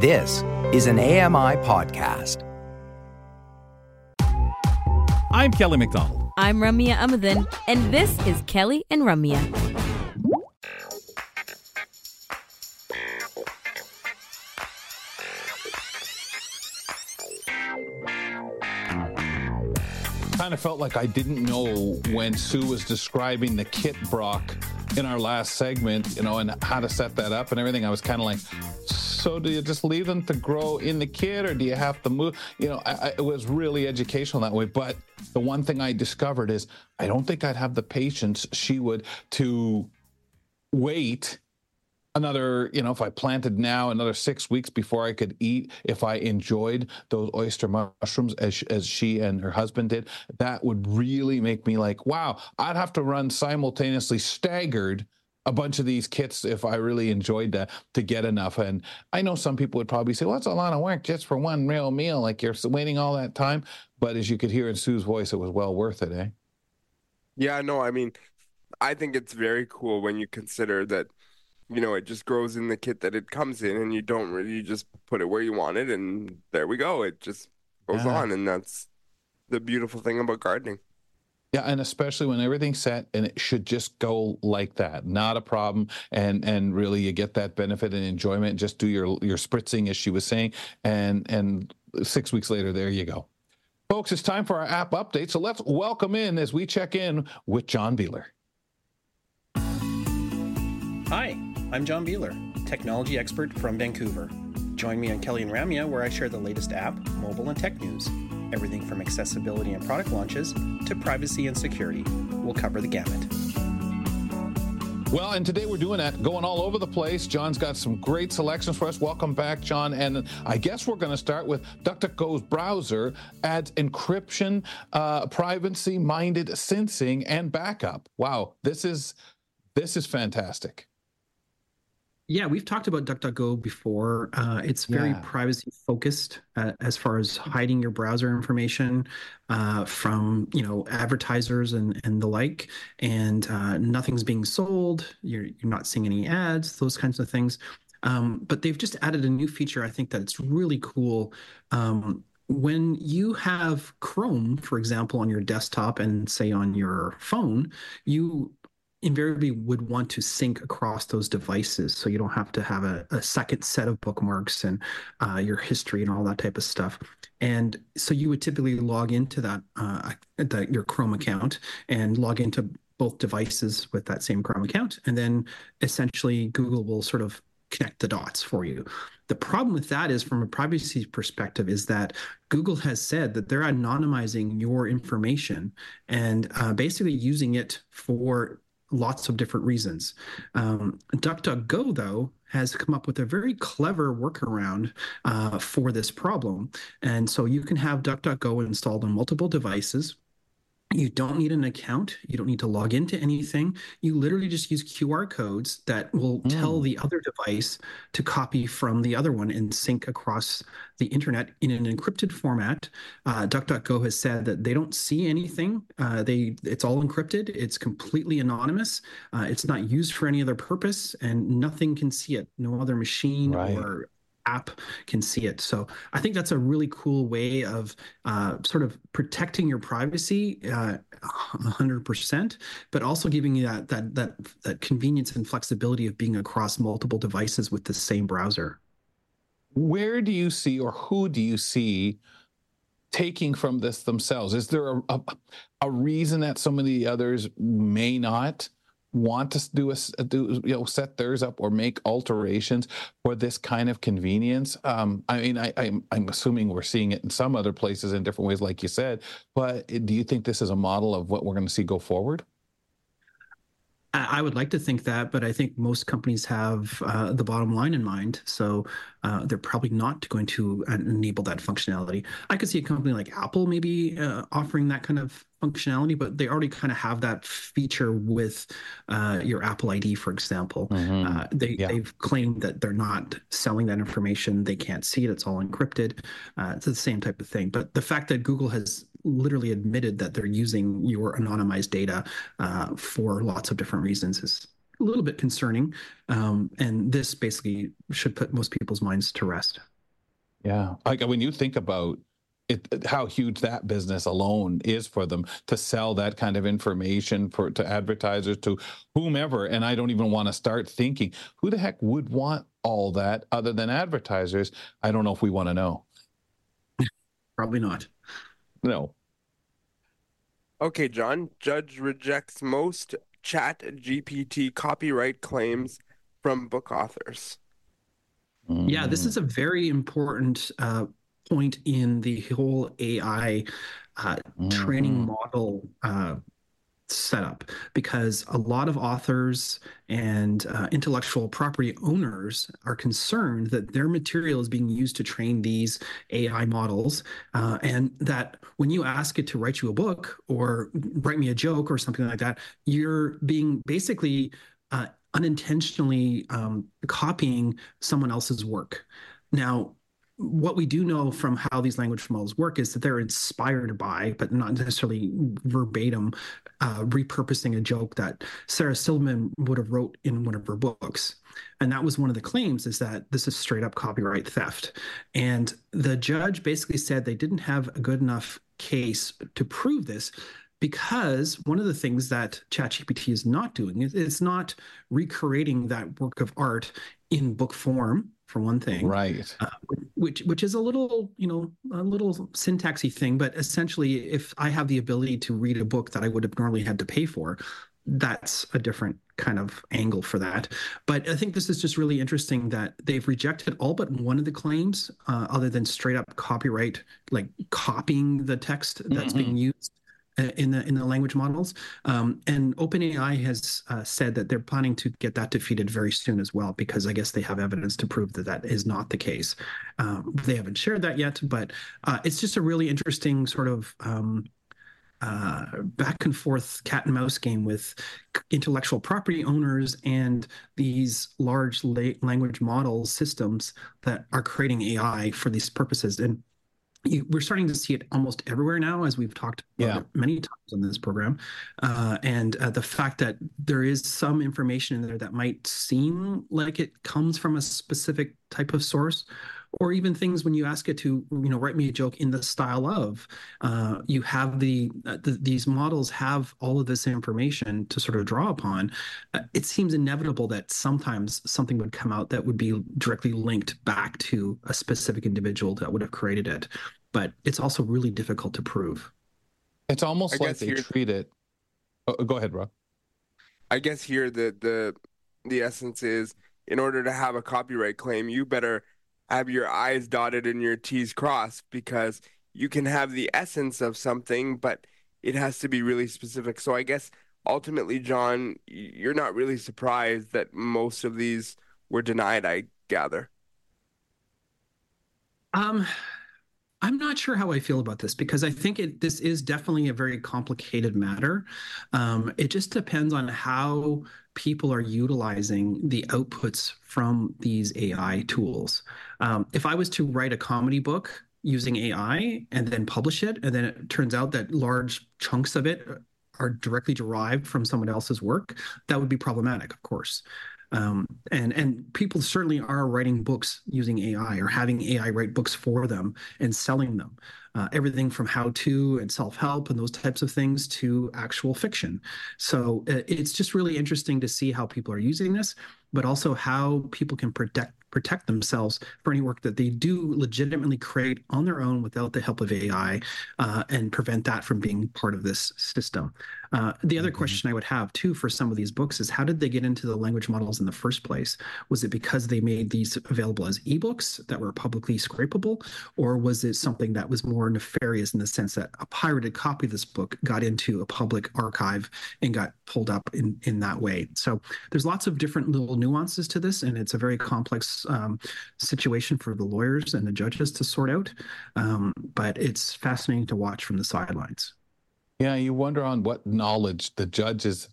This is an AMI podcast. I'm Kelly McDonald. I'm Ramya Amadin, and this is Kelly and Ramya. Kind of felt like I didn't know when Sue was describing the kit Brock in our last segment, you know, and how to set that up and everything. I was kind of like, so do you just leave them to grow in the kit or do you have to move? You know, I, I, it was really educational that way. But the one thing I discovered is I don't think I'd have the patience she would to wait another, you know, if I planted now, another six weeks before I could eat, if I enjoyed those oyster mushrooms as, as she and her husband did, that would really make me like, wow, I'd have to run simultaneously staggered a bunch of these kits if I really enjoyed that to get enough. And I know some people would probably say, well, that's a lot of work just for one real meal. Like you're waiting all that time. But as you could hear in Sue's voice, it was well worth it, eh? Yeah, no, I mean, I think it's very cool when you consider that you know, it just grows in the kit that it comes in, and you don't really you just put it where you want it, and there we go. It just goes yeah. on, and that's the beautiful thing about gardening. Yeah, and especially when everything's set and it should just go like that, not a problem. And and really, you get that benefit and enjoyment. Just do your your spritzing, as she was saying, and and six weeks later, there you go, folks. It's time for our app update. So let's welcome in as we check in with John Biehler. Hi. I'm John Biehler, technology expert from Vancouver. Join me on Kelly and Ramya, where I share the latest app, mobile, and tech news. Everything from accessibility and product launches to privacy and security. We'll cover the gamut. Well, and today we're doing that, going all over the place. John's got some great selections for us. Welcome back, John. And I guess we're going to start with DuckDuckGo's browser adds encryption, uh, privacy-minded sensing, and backup. Wow, this is this is fantastic. Yeah, we've talked about DuckDuckGo before. Uh, it's very yeah. privacy focused uh, as far as hiding your browser information uh, from you know advertisers and and the like, and uh, nothing's being sold. You're you're not seeing any ads, those kinds of things. Um, but they've just added a new feature. I think that it's really cool. Um, when you have Chrome, for example, on your desktop and say on your phone, you invariably would want to sync across those devices so you don't have to have a, a second set of bookmarks and uh, your history and all that type of stuff. And so you would typically log into that uh, your chrome account and log into both devices with that same chrome account and then essentially google will sort of connect the dots for you. The problem with that is from a privacy perspective is that google has said that they're anonymizing your information and uh, basically using it for lots of different reasons. Um, DuckDuckGo, though, has come up with a very clever workaround uh, for this problem. And so you can have DuckDuckGo installed on multiple devices you don't need an account. You don't need to log into anything. You literally just use QR codes that will mm. tell the other device to copy from the other one and sync across the internet in an encrypted format. Uh, DuckDuckGo has said that they don't see anything. Uh, they it's all encrypted. It's completely anonymous. Uh, it's not used for any other purpose, and nothing can see it. No other machine right. or app can see it. So I think that's a really cool way of uh, sort of protecting your privacy uh, 100%, but also giving you that, that, that, that convenience and flexibility of being across multiple devices with the same browser. Where do you see or who do you see taking from this themselves? Is there a, a, a reason that some of the others may not? Want to do a do you know set theirs up or make alterations for this kind of convenience um, i mean I, I'm, I'm assuming we're seeing it in some other places in different ways like you said but do you think this is a model of what we're going to see go forward I would like to think that, but I think most companies have uh, the bottom line in mind. So uh, they're probably not going to enable that functionality. I could see a company like Apple maybe uh, offering that kind of functionality, but they already kind of have that feature with uh, your Apple ID, for example. Mm-hmm. Uh, they, yeah. They've claimed that they're not selling that information. They can't see it. It's all encrypted. Uh, it's the same type of thing. But the fact that Google has literally admitted that they're using your anonymized data uh, for lots of different reasons is a little bit concerning. Um, and this basically should put most people's minds to rest. Yeah. Like when you think about it, how huge that business alone is for them to sell that kind of information for to advertisers to whomever and i don't even want to start thinking who the heck would want all that other than advertisers? I don't know if we want to know. Probably not. No. Okay john judge rejects most chat gpt copyright claims from book authors. Yeah, this is a very important uh, point in the whole AI uh, mm-hmm. training model uh, setup because a lot of authors and uh, intellectual property owners are concerned that their material is being used to train these AI models, uh, and that when you ask it to write you a book or write me a joke or something like that, you're being basically uh, unintentionally um, copying someone else's work. Now, what we do know from how these language models work is that they're inspired by, but not necessarily verbatim, uh, repurposing a joke that Sarah Silverman would have wrote in one of her books. And that was one of the claims is that this is straight up copyright theft. And the judge basically said they didn't have a good enough case to prove this because one of the things that ChatGPT is not doing is it's not recreating that work of art in book form for one thing right. uh, which which is a little you know a little syntaxy thing but essentially if i have the ability to read a book that i would have normally had to pay for that's a different kind of angle for that. But i think this is just really interesting that they've rejected all but one of the claims uh, other than straight up copyright like copying the text that's mm-hmm. being used in the in the language models. Um, and OpenAI has uh, said that they're planning to get that defeated very soon as well, because I guess they have evidence to prove that that is not the case. Um, they haven't shared that yet, but uh, it's just a really interesting sort of um, uh, back and forth cat and mouse game with intellectual property owners and these large la- language model systems that are creating AI for these purposes. And you, we're starting to see it almost everywhere now, as we've talked yeah. many times on this program. Uh, and uh, the fact that there is some information in there that might seem like it comes from a specific type of source, or even things when you ask it to you know write me a joke in the style of uh, you have the, uh, the, these models have all of this information to sort of draw upon uh, it seems inevitable that sometimes something would come out that would be directly linked back to a specific individual that would have created it. But it's also really difficult to prove. It's almost I like they here, treat it oh, go ahead rob. I guess here the the the essence is in order to have a copyright claim you better have your I's dotted and your T's crossed because you can have the essence of something, but it has to be really specific. So I guess ultimately, John, you're not really surprised that most of these were denied, I gather. Um, I'm not sure how I feel about this because I think it, this is definitely a very complicated matter. Um, it just depends on how people are utilizing the outputs from these AI tools. Um, if I was to write a comedy book using AI and then publish it, and then it turns out that large chunks of it are directly derived from someone else's work, that would be problematic, of course. Um, and and people certainly are writing books using AI or having AI write books for them and selling them. Uh, everything from how to and self help and those types of things to actual fiction. So uh, it's just really interesting to see how people are using this, but also how people can protect protect themselves for any work that they do legitimately create on their own without the help of AI uh, and prevent that from being part of this system. Uh, the other mm-hmm. question I would have too for some of these books is how did they get into the language models in the first place? Was it because they made these available as ebooks that were publicly scrapable, or was it something that was more nefarious in the sense that a pirated copy of this book got into a public archive and got pulled up in in that way? So there's lots of different little nuances to this, and it's a very complex um, situation for the lawyers and the judges to sort out. Um, but it's fascinating to watch from the sidelines. Yeah, you wonder on what knowledge the judges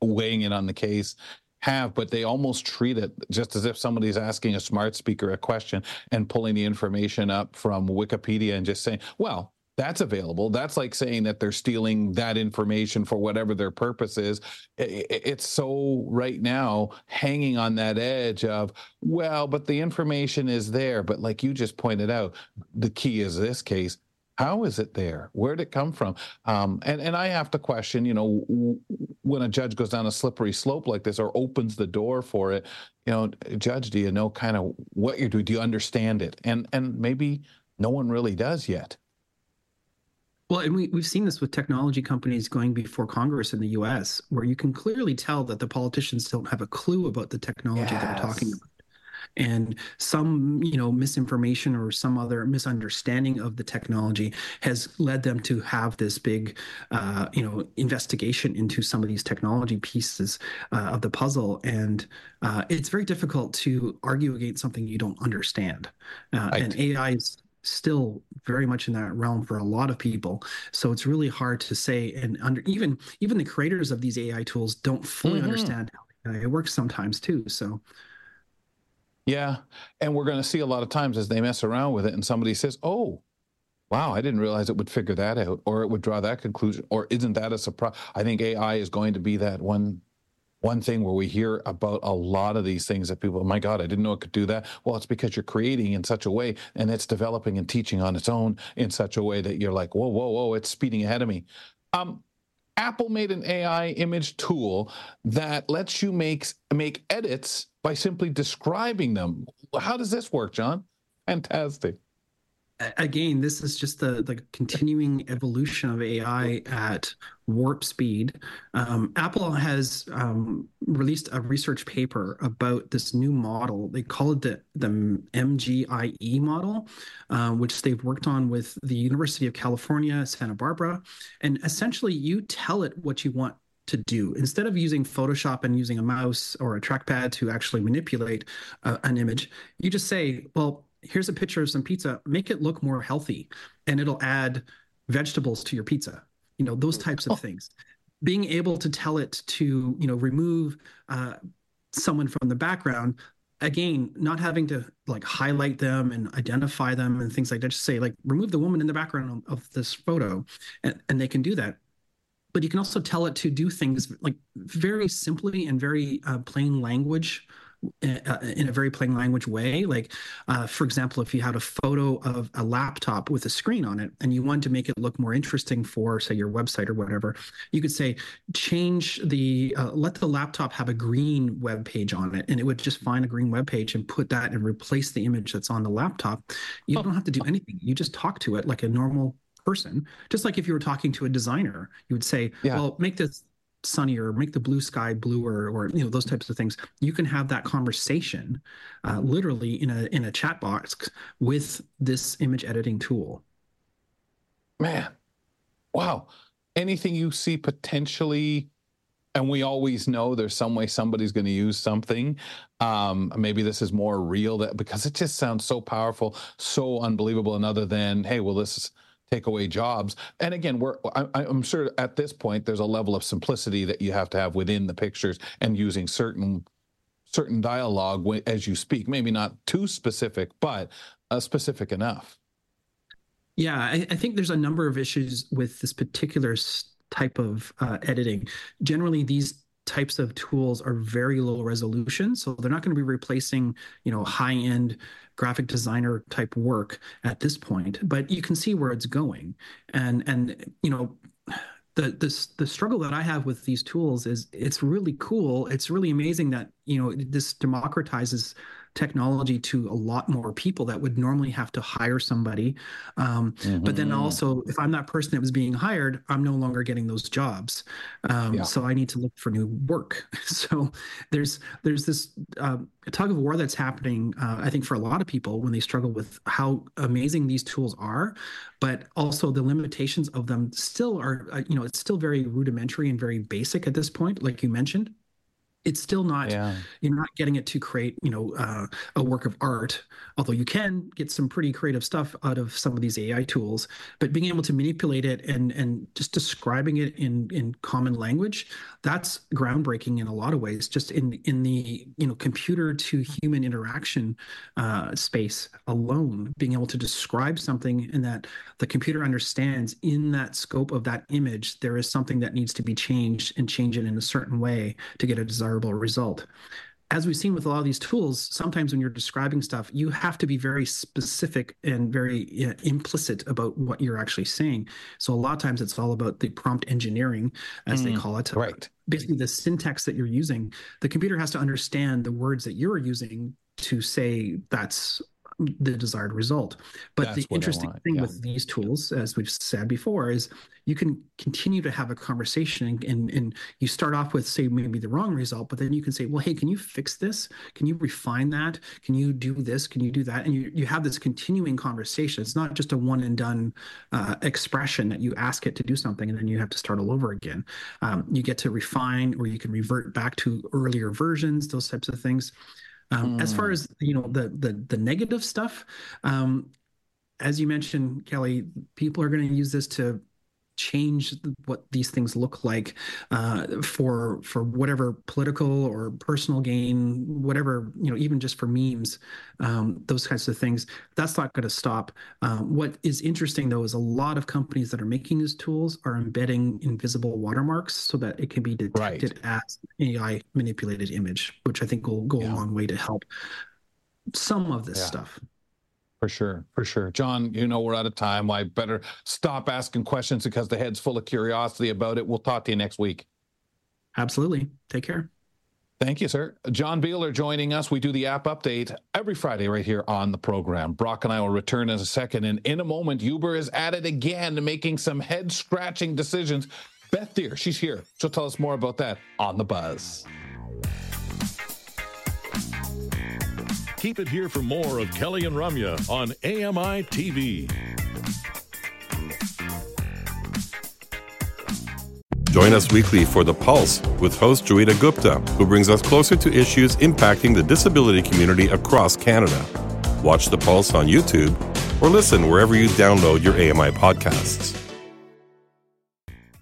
weighing in on the case have, but they almost treat it just as if somebody's asking a smart speaker a question and pulling the information up from Wikipedia and just saying, well, that's available. That's like saying that they're stealing that information for whatever their purpose is. It's so right now hanging on that edge of, well, but the information is there. But like you just pointed out, the key is this case. How is it there? Where did it come from? Um, and and I have to question, you know, when a judge goes down a slippery slope like this or opens the door for it, you know, judge, do you know kind of what you're doing? Do you understand it? And and maybe no one really does yet. Well, and we, we've seen this with technology companies going before Congress in the US, where you can clearly tell that the politicians don't have a clue about the technology yes. they're talking about. And some, you know, misinformation or some other misunderstanding of the technology has led them to have this big, uh, you know, investigation into some of these technology pieces uh, of the puzzle. And uh, it's very difficult to argue against something you don't understand. Uh, and AI is still very much in that realm for a lot of people so it's really hard to say and under even even the creators of these ai tools don't fully mm-hmm. understand how it works sometimes too so yeah and we're going to see a lot of times as they mess around with it and somebody says oh wow i didn't realize it would figure that out or it would draw that conclusion or isn't that a surprise i think ai is going to be that one one thing where we hear about a lot of these things that people, my God, I didn't know it could do that. Well, it's because you're creating in such a way and it's developing and teaching on its own in such a way that you're like, whoa, whoa, whoa, it's speeding ahead of me. Um, Apple made an AI image tool that lets you make make edits by simply describing them. How does this work, John? Fantastic again, this is just the the continuing evolution of AI at warp speed. Um, Apple has um, released a research paper about this new model. They call it the the MGIE model, uh, which they've worked on with the University of California, Santa Barbara, and essentially you tell it what you want to do instead of using photoshop and using a mouse or a trackpad to actually manipulate uh, an image you just say well here's a picture of some pizza make it look more healthy and it'll add vegetables to your pizza. You know those types of oh. things. Being able to tell it to you know remove uh, someone from the background again not having to like highlight them and identify them and things like that just say like remove the woman in the background of, this photo and, and they can do that. But you can also tell it to do things like very simply and very uh, plain language in a very plain language way. Like, uh, for example, if you had a photo of a laptop with a screen on it and you wanted to make it look more interesting for, say, your website or whatever, you could say, change the, uh, let the laptop have a green web page on it. And it would just find a green web page and put that and replace the image that's on the laptop. You don't have to do anything. You just talk to it like a normal person just like if you were talking to a designer you would say yeah. well make this sunnier make the blue sky bluer or you know those types of things you can have that conversation uh, literally in a in a chat box with this image editing tool. Man. Wow. Anything you see potentially and we always know there's some way somebody's going to use something um, maybe this is more real that because it just sounds so powerful so unbelievable and other than hey well this is take away jobs. And again, we're I, am sure at this point there's a level of simplicity that you have to have within the pictures and using certain certain dialogue as you speak. Maybe not too specific, but uh, specific enough. Yeah, I, I, think there's a number of issues with this particular type of uh, editing. Generally, these types of tools are very low resolution so they're not going to be replacing you know high end graphic designer type work at this point but you can see where it's going and and you know the this the struggle that I have with these tools is it's really cool. It's really amazing that you know this democratizes technology to a lot more people that would normally have to hire somebody. Um, mm-hmm. But then mm-hmm. also, if I'm that person that was being hired, I'm no longer getting those jobs. Um, yeah. So I need to look for new work. so there's there's this uh, tug of war that's happening. Uh, I think for a lot of people when they struggle with how amazing these tools are, but also the limitations of them still are. Uh, you know, it's still very rudimentary and very basic at this point, like you mentioned. It's still not yeah. you're not getting it to create you know uh, a work of art although you can get some pretty creative stuff out of some of these ai tools but being able to manipulate it and and just describing it in in common language that's groundbreaking in a lot of ways just in in the you know computer to human interaction uh, space alone being able to describe something and that the computer understands in that scope of that image there is something that needs to be changed and change it in a certain way to get a desired desirable result. As we've seen with a lot of these tools, sometimes when you're describing stuff, you have to be very specific and very uh, implicit about what you're actually saying. So a lot of times it's all about the prompt engineering, as mm, they call it. Right. Basically, the syntax that you're using, the computer has to understand the words that you're using to say that's the desired result. But That's the interesting thing yeah. with these tools, as we've said before, is you can continue to have a conversation and, and you start off with, say, maybe the wrong result, but then you can say, well, hey, can you fix this? Can you refine that? Can you do this? Can you do that? And you, you have this continuing conversation. It's not just a one and done uh, expression that you ask it to do something and then you have to start all over again. Um, you get to refine or you can revert back to earlier versions, those types of things. Um, mm. As far hmm. as you know, the the the negative stuff, um, as you mentioned, Kelly, people are going to use this to change what these things look like uh, for for whatever political or personal gain, whatever you know, even just for memes, um, those kinds of things. That's not going to stop. Um, what is interesting though is a lot of companies that are making these tools are embedding invisible watermarks so that it can be detected right. as AI manipulated image, which I think will go yeah. a long way to help some of this yeah. stuff. For sure, for sure. John, you know we're out of time. I better stop asking questions because the head's full of curiosity about it. We'll talk to you next week. Absolutely. Take care. Thank you, sir. John Biehler joining us. We do the app update every Friday right here on the program. Brock and I will return in a second. And in a moment, Uber is at it again, making some head scratching decisions. Beth Deer, she's here. She'll tell us more about that on the buzz. Keep it here for more of Kelly and Ramya on AMI TV. Join us weekly for The Pulse with host Joeita Gupta, who brings us closer to issues impacting the disability community across Canada. Watch The Pulse on YouTube or listen wherever you download your AMI podcasts.